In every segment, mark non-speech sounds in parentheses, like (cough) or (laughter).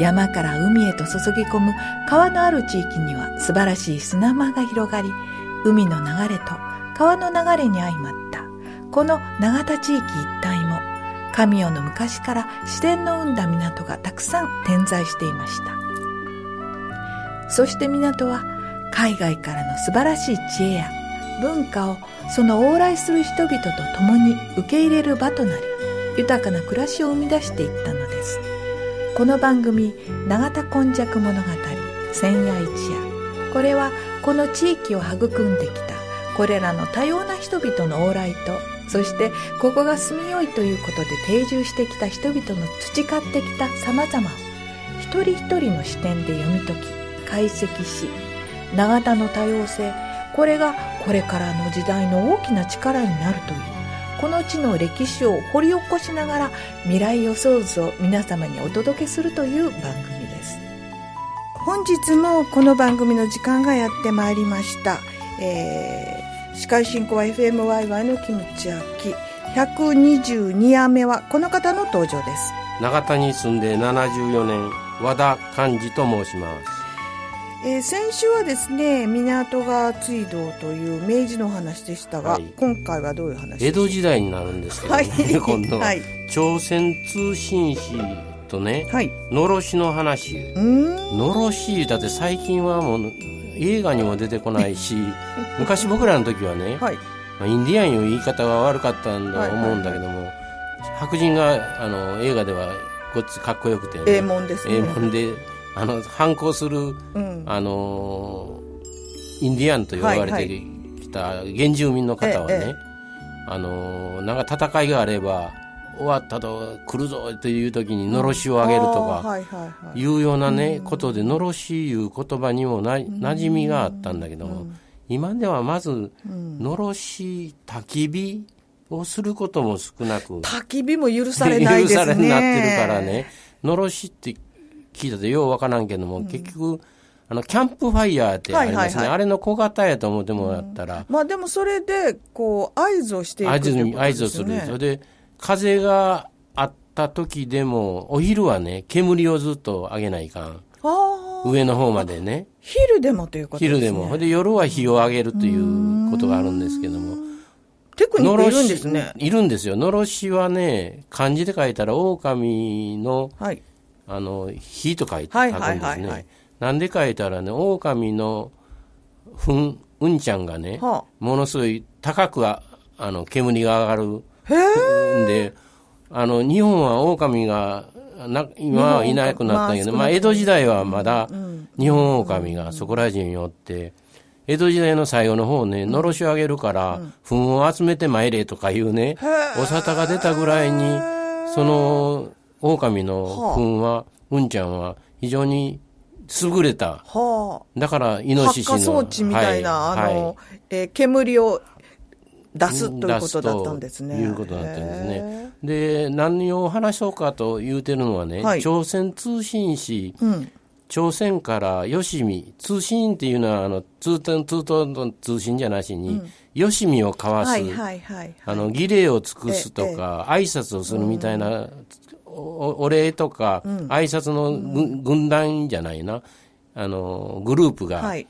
山から海へと注ぎ込む川のある地域には素晴らしい砂間が広がり海の流れと川の流れに相まった。この永田地域一帯も神代の昔から自然の生んだ港がたくさん点在していました。そして港は海外からの素晴らしい知恵や文化をその往来する人々と共に受け入れる場となり豊かな暮らしを生み出していったのです。この番組「永田根弱物語千夜一夜」これはこの地域を育んできたこれらの多様な人々の往来とそしてここが住みよいということで定住してきた人々の培ってきた様々。を一人一人の視点で読み解き解析し永田の多様性これがこれからの時代の大きな力になるという。この地の歴史を掘り起こしながら未来予想図を皆様にお届けするという番組です。本日もこの番組の時間がやってまいりました、えー、司会進行は FMYY のキムチアキ。122夜目はこの方の登場です。永田に住んで74年和田寛治と申しますえー、先週はですね港川追道という明治の話でしたが、はい、今回はどういう話江戸時代になるんですけどね、はい、(laughs) 今度は、はい、朝鮮通信使とね、はい、のろしの話。のろしだって最近はもう映画にも出てこないし (laughs) 昔僕らの時はね、はい。まあ、インディアンいう言い方が悪かったんだと思うんだけども、はいはいはい、白人があの映画ではごっつかっこよくて、ね、ええもんですね。ええもんであの反抗する、うん、あのインディアンと呼ばれてきた原住民の方はね、はいはい、あのなんか戦いがあれば終わったと来るぞという時にのろしを上げるとかいうようなね、ことでのろしいう言葉にもな馴染みがあったんだけども、今ではまずのろし焚き火をすることも少なく焚き火も許されないですね。(laughs) 許されなってるからね。のろしって聞いたとようわからんけども、うん、結局、あの、キャンプファイヤーってありますね。はいはいはい、あれの小型やと思ってもらったら。うん、まあでもそれで、こう、合図をしていくってことです、ね、合図をする。それで、風があった時でも、お昼はね、煙をずっと上げないかん。上の方までね。昼でもということですね。昼でも。で、夜は火を上げるということがあるんですけども。テクニックいるんですね。いるんですよ。のろしはね、漢字で書いたら、狼の、はいあの、火と書いて、書くんですね。なんで書いたらね、狼の、ふん、うんちゃんがね、はあ、ものすごい高くああの煙が上がる。へで、あの、日本は狼が、な今はいなくなったけど、まあ、まあ、江戸時代はまだ日本狼がそこら中におって、江戸時代の最後の方ね、のろしをあげるから、糞を集めて参れとかいうね、お沙汰が出たぐらいに、その、狼の糞は、はあ、うんちゃんは非常に優れた。はあ、だから、イノシシの。発火装置みたいな、はい、あの、はい、えー、煙を出すということだったんですね。いうことだったんですね。で、何を話そうかと言うてるのはね、はい、朝鮮通信使、うん、朝鮮から吉見、通信っていうのは、あの、通通通の通信じゃなしに、うん。吉見を交わす、あの儀礼を尽くすとか、挨拶をするみたいなおお礼とか、うん、挨拶の、うん、軍団じゃないな、あの、グループが、はい、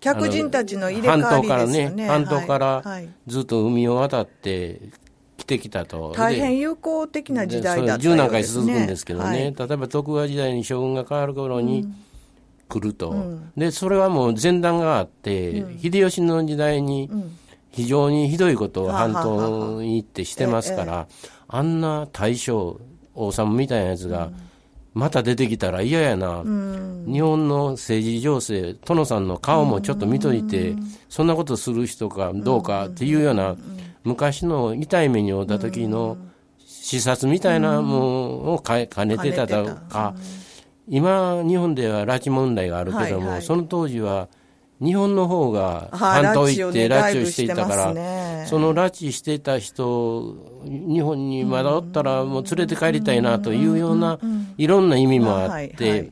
客人たちの入れ替わりですよね。半島からね、半島からずっと海を渡って来てきたと。大変友好的な時代だったようですね。10何回続くんですけどね、はい、例えば徳川時代に将軍が変わる頃に、来ると、うん、でそれはもう前段があって、うん、秀吉の時代に非常にひどいことを半島に行ってしてますから、あんな大将王様みたいなやつが、また出てきたら嫌やな、うん、日本の政治情勢、殿さんの顔もちょっと見といて、うん、そんなことする人かどうかっていうような、昔の痛い目に遭った時の視察みたいなものを兼ねてたとか、今、日本では拉致問題があるけども、はいはい、その当時は、日本の方が半島行って拉致をしていたから、ね、その拉致してた人、日本にまだおったらもう連れて帰りたいなというような、いろんな意味もあって、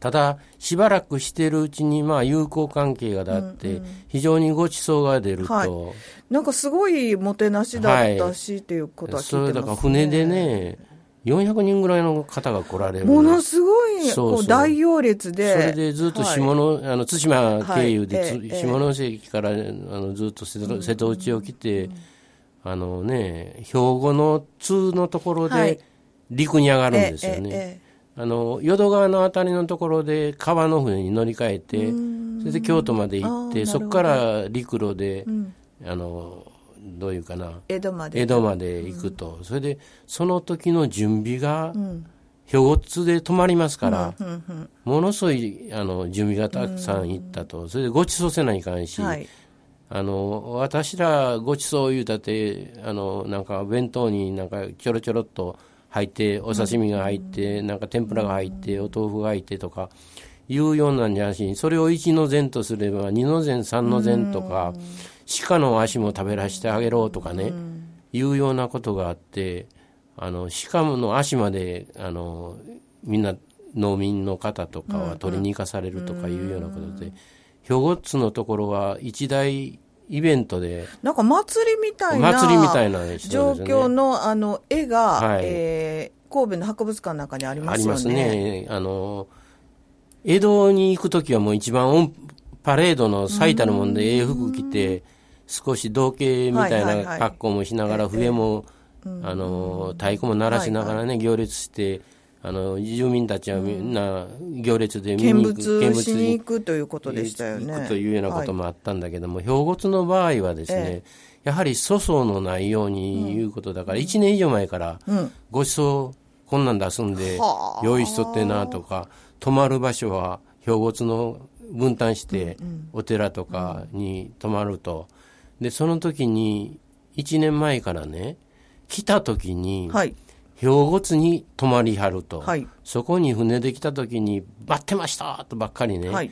ただ、しばらくしてるうちに、まあ、友好関係がだって、非常にごちそうが出ると、はい、なんかすごいもてなしだったし、っていうことは聞いてます、ね、それだから船でね、400人ぐらいの方が来られる。ものすごいそう大行列で。それでずっと下の、はい、あの、対馬経由で、はい、下関から、あのずっと瀬戸瀬戸内を来て、うん、あのね、兵庫の通のところで陸に上がるんですよね。あの、淀川のあたりのところで川の船に乗り換えて、それで京都まで行って、そこから陸路で、うん、あの、どういうかな？江戸まで。江戸まで行くと、うん、それでその時の準備が、兵庫津で泊まりますから、ものすごいあの準備がたくさん行ったと、それでごちそうせないかんし、はい、あの私らごちそう言うたってあのなんか弁当になんかちょろちょろっと入ってお刺身が入って、なんか天ぷらが入って、お豆腐が入ってとかいうようなんじゃなしにそれを1の膳とすれば2の膳3の膳とか、鹿の足も食べらせてあげろとかね、いうようなことがあってあの鹿の足まであのみんな農民の方とかは取りに行かされるとかいうようなことで、兵庫津のところは一大イベントでなんか祭りみたいな祭りみたいな、ね、状況のあの絵が、はい、えー、神戸の博物館の中にありますよね。ありますね。あの江戸に行く時はもう一番パレードの最たるもんで、ええ服着て、少し同型みたいな格好もしながら、笛も、あの、太鼓も鳴らしながらね、行列して、あの、住民たちはみんな行列で見に行く。見物しに行くということでしたよね。行くというようなこともあったんだけども、兵庫津の場合はですね、やはり粗相のないようにいうことだから、1年以上前から、ごちそう、こんなん出すんで、用意しとってなとか、泊まる場所は兵庫津の分担して、お寺とかに泊まると、で、その時に、1年前からね、来た時に、はい、兵庫津に泊まりはると、はい、そこに船で来た時に、待ってましたとばっかりね、はい、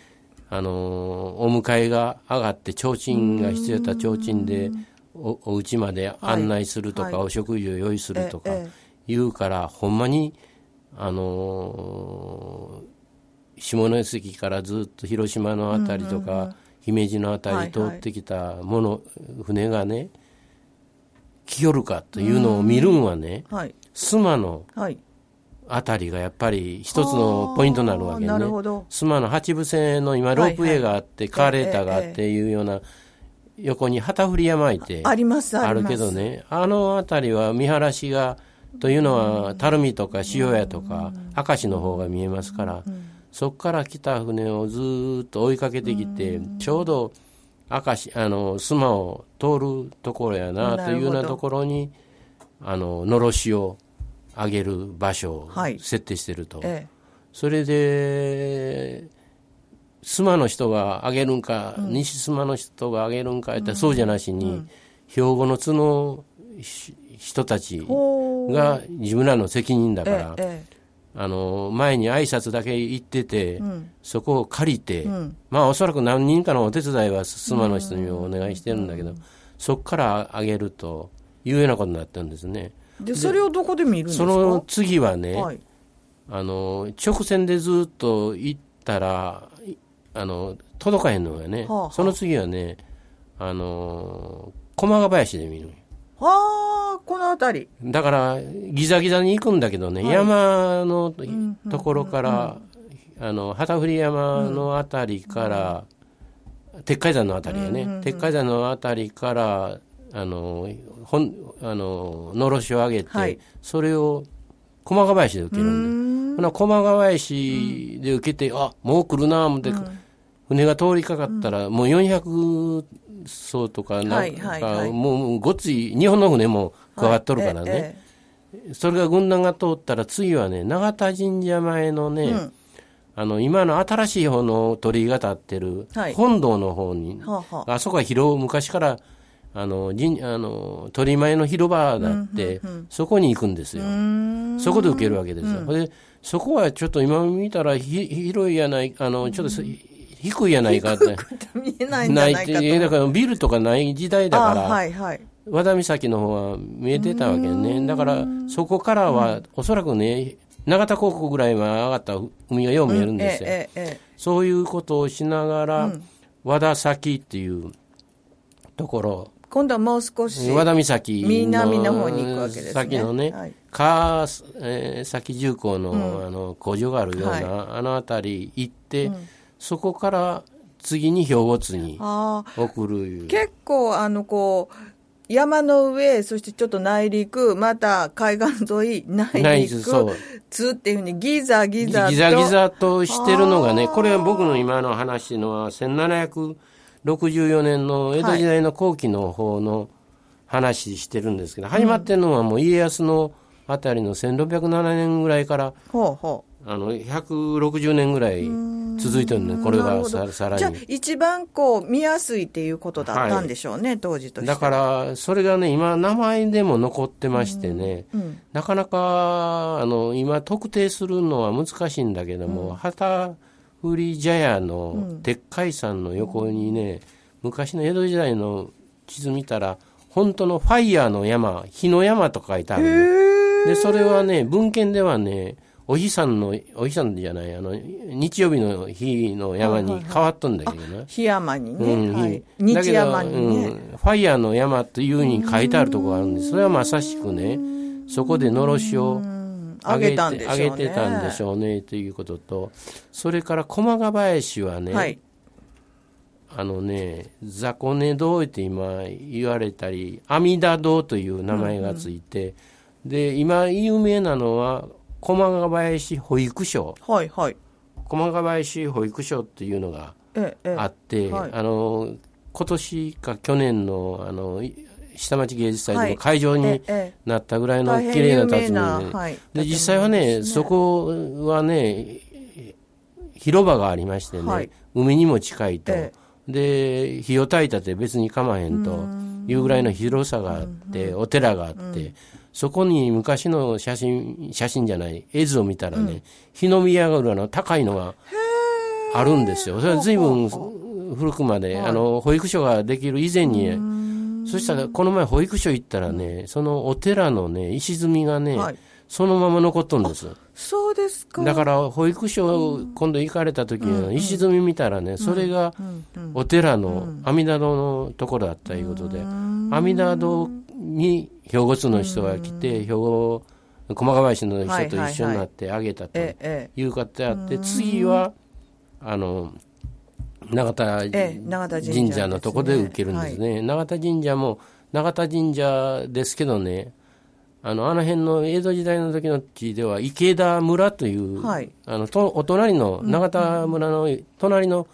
あのー、お迎えが上がって、提灯が必要だった提灯でお、お家まで案内するとか、お食事を用意するとか言うから、ほんまに、あのー、下関からずっと広島のあたりとか、姫路の辺り通ってきたもの、はいはい、船がね来よるかというのを見るんはね、はい、須磨の辺りがやっぱり一つのポイントになるわけね。須磨の八部線の今ロープウェイがあって、はいはい、カーレーターがあっていうような、横に旗振り山いてありますあるけどねあの辺りは見晴らしがというのは垂水とか塩屋とか明石の方が見えますから、うんそこから来た船をずっと追いかけてきて、ちょうど明石あの須磨を通るところやなというようなところにあののろしを上げる場所を設定してると、はいええ、それで須磨の人が上げるんか、うん、西須磨の人が上げるんかやったらそうじゃなしに、うん、兵庫の津の人たちが自分らの責任だから、えあの前に挨拶だけ行ってて、うん、そこを借りて、うん、まあおそらく何人かのお手伝いは妻の人にもお願いしてるんだけど、そこからあげるというようなことになってるんですね。でそれをどこで見るんですか？その次はね、はい、あの直線でずっと行ったらあの届かへんのがね、はあはあ、その次はねあの駒ヶ林で見るはあ、この辺り。だから、ギザギザに行くんだけどね、はい、山のところから、あの、旗振山の辺りから、うん、鉄海山の辺りやね、うんうんうん、鉄海山の辺りから、あの、ほん、あの、のろしを上げて、はい、それを駒ヶ林で受けるんで、ほな、駒ヶ林で受けて、あ、もう来るな思って、船が通りかかったら、もう400層とか、なんか、もうごっつい、日本の船も加わっとるからね、それが軍団が通ったら、次はね、永田神社前のね、あの今の新しい方の鳥居が立ってる本堂の方に、あそこは広昔からあの人あの鳥前の広場だって、そこに行くんですよ。そこで受けるわけですよ。でそこはちょっと今見たらひ広いやないあのちょっと、低いやないかって。見えないんじゃないかだからビルとかない時代だから、はいはい、和田岬の方は見えてたわけね。だから、そこからは、おそらくね、永田高校ぐらいは上がった海がよう見えるんですよ。えええ、そういうことをしながら、うん、和田岬っていうところ、今度はもう少し和田岬の南の方に行くわけですね。先のね、はい、川、えー、崎重工の,、うん、あの工場があるような、はい、あの辺り行って、うん、そこから次に兵庫津に送る結構あのこう山の上、そしてちょっと内陸、また海岸沿い、内陸、つっていうふうにギザギザと。ギザギザとしてるのがね、これは僕の今の話のは1764年の江戸時代の後期の方の話してるんですけど、はい、始まってるのはもう家康のあたりの1607年ぐらいから、ほうほう。あの160年ぐらい続いてるね、これがささらに。じゃあ、一番こう見やすいっていうことだったんでしょうね、はい、当時としてだから、それがね、今、名前でも残ってましてね、うんうん、なかなかあの今、特定するのは難しいんだけども、うん、旗振り茶屋の鉄海山の横にね、昔の江戸時代の地図見たら、本当のファイヤーの山、火の山と書いてあるで、それはね、文献ではね、お日さんの、お日さんじゃない、あの、日曜日の日の山に変わっとんだけどな。日山にね。うん、はい、日山にね、うん。ファイヤーの山というふうに書いてあるところがあるんです。それはまさしくね、そこでのろしを上げて、上げてたんでしょうね、ということと、それから駒ヶ林はね、はい、あのね、雑魚寝堂って今言われたり、阿弥陀堂という名前がついて、うんうん、で、今有名なのは、駒ヶ林保育所、はいはい、駒ヶ林保育所っていうのがあって、はい、あの今年か去年のあの下町芸術祭でも会場になったぐらいの綺麗な建物で,、はい、で実際はね、そこはね広場がありましてね、はい、海にも近いと、で火を焚いたって別に構わへんというぐらいの広さがあって、お寺があって、そこに昔の写真、写真じゃない、絵図を見たらね、うん、日の宮がの高いのがあるんですよ。それは随分古くまで、あの、保育所ができる以前に、そしたらこの前保育所行ったらね、そのお寺のね、石積みがね、はい、そのまま残っとんです。そうですか。だから保育所、今度行かれた時に石積み見たらね、それがお寺の阿弥陀堂のところだったいうことで、阿弥陀堂に兵庫津の人が来て、兵庫駒ヶ林の人と一緒になってあげたという方であって、次はあの永田神社のとこで受けるんですね。永田神社も永田神社ですけどね、あのあの辺の江戸時代の時の地では池田村という、はい、あのとお隣の永田村の隣の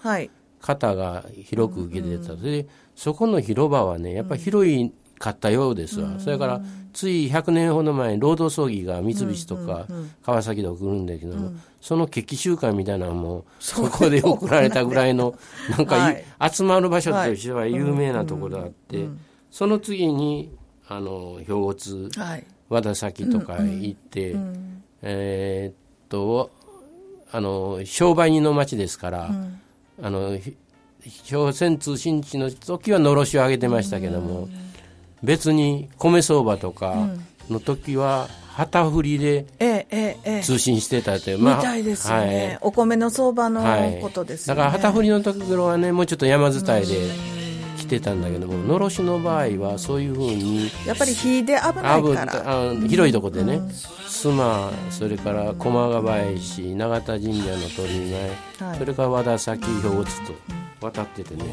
方が広く受けてた、でそこの広場はねやっぱり広い買ったようですわ。それから、つい100年ほど前に労働葬儀が三菱とか川崎で送るんだけども、その決起集会みたいなのも、そこで送られたぐらいの、(laughs) なんか、集まる場所としては有名なところがあって、その次に、あの、兵庫津、和田崎とか行って、えっと、あの、商売人の町ですから、あの、朝鮮通信地の時はのろしを上げてましたけども、別に米相場とかの時は旗振りで通信してたって、まあ、みたいですよね、はい、お米の相場のことですよね、だから旗振りの時頃はねもうちょっと山伝いで来てたんだけどものろしの場合はそういうふうにやっぱり火で危ないから。広いとこでね、須磨それから駒ヶ林永田神社の鳥居前、はい、それから和田崎兵庫津と渡っててね。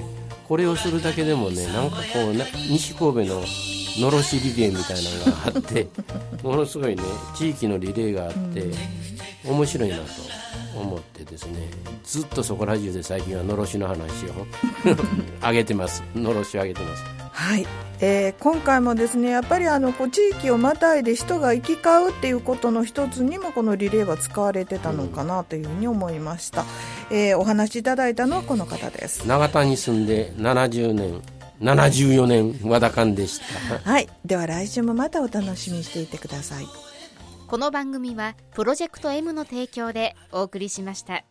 これをするだけでもねなんかこう西神戸ののろしリレーみたいなのがあって (laughs) ものすごいね地域のリレーがあって面白いなと思ってですねずっとそこら中で最近はのろしの話を (laughs) 上げてます。のろしを上げてます。はい、えー、今回もですねやっぱりあのこう地域をまたいで人が行き交うっていうことの一つにもこのリレーは使われてたのかなというふうに思いました、うん、えー、お話しいただいたのはこの方です。長田に住んで70年74年和田勘でした。はい。では来週もまたお楽しみにしていてくださいこの番組はプロジェクト M の提供でお送りしました。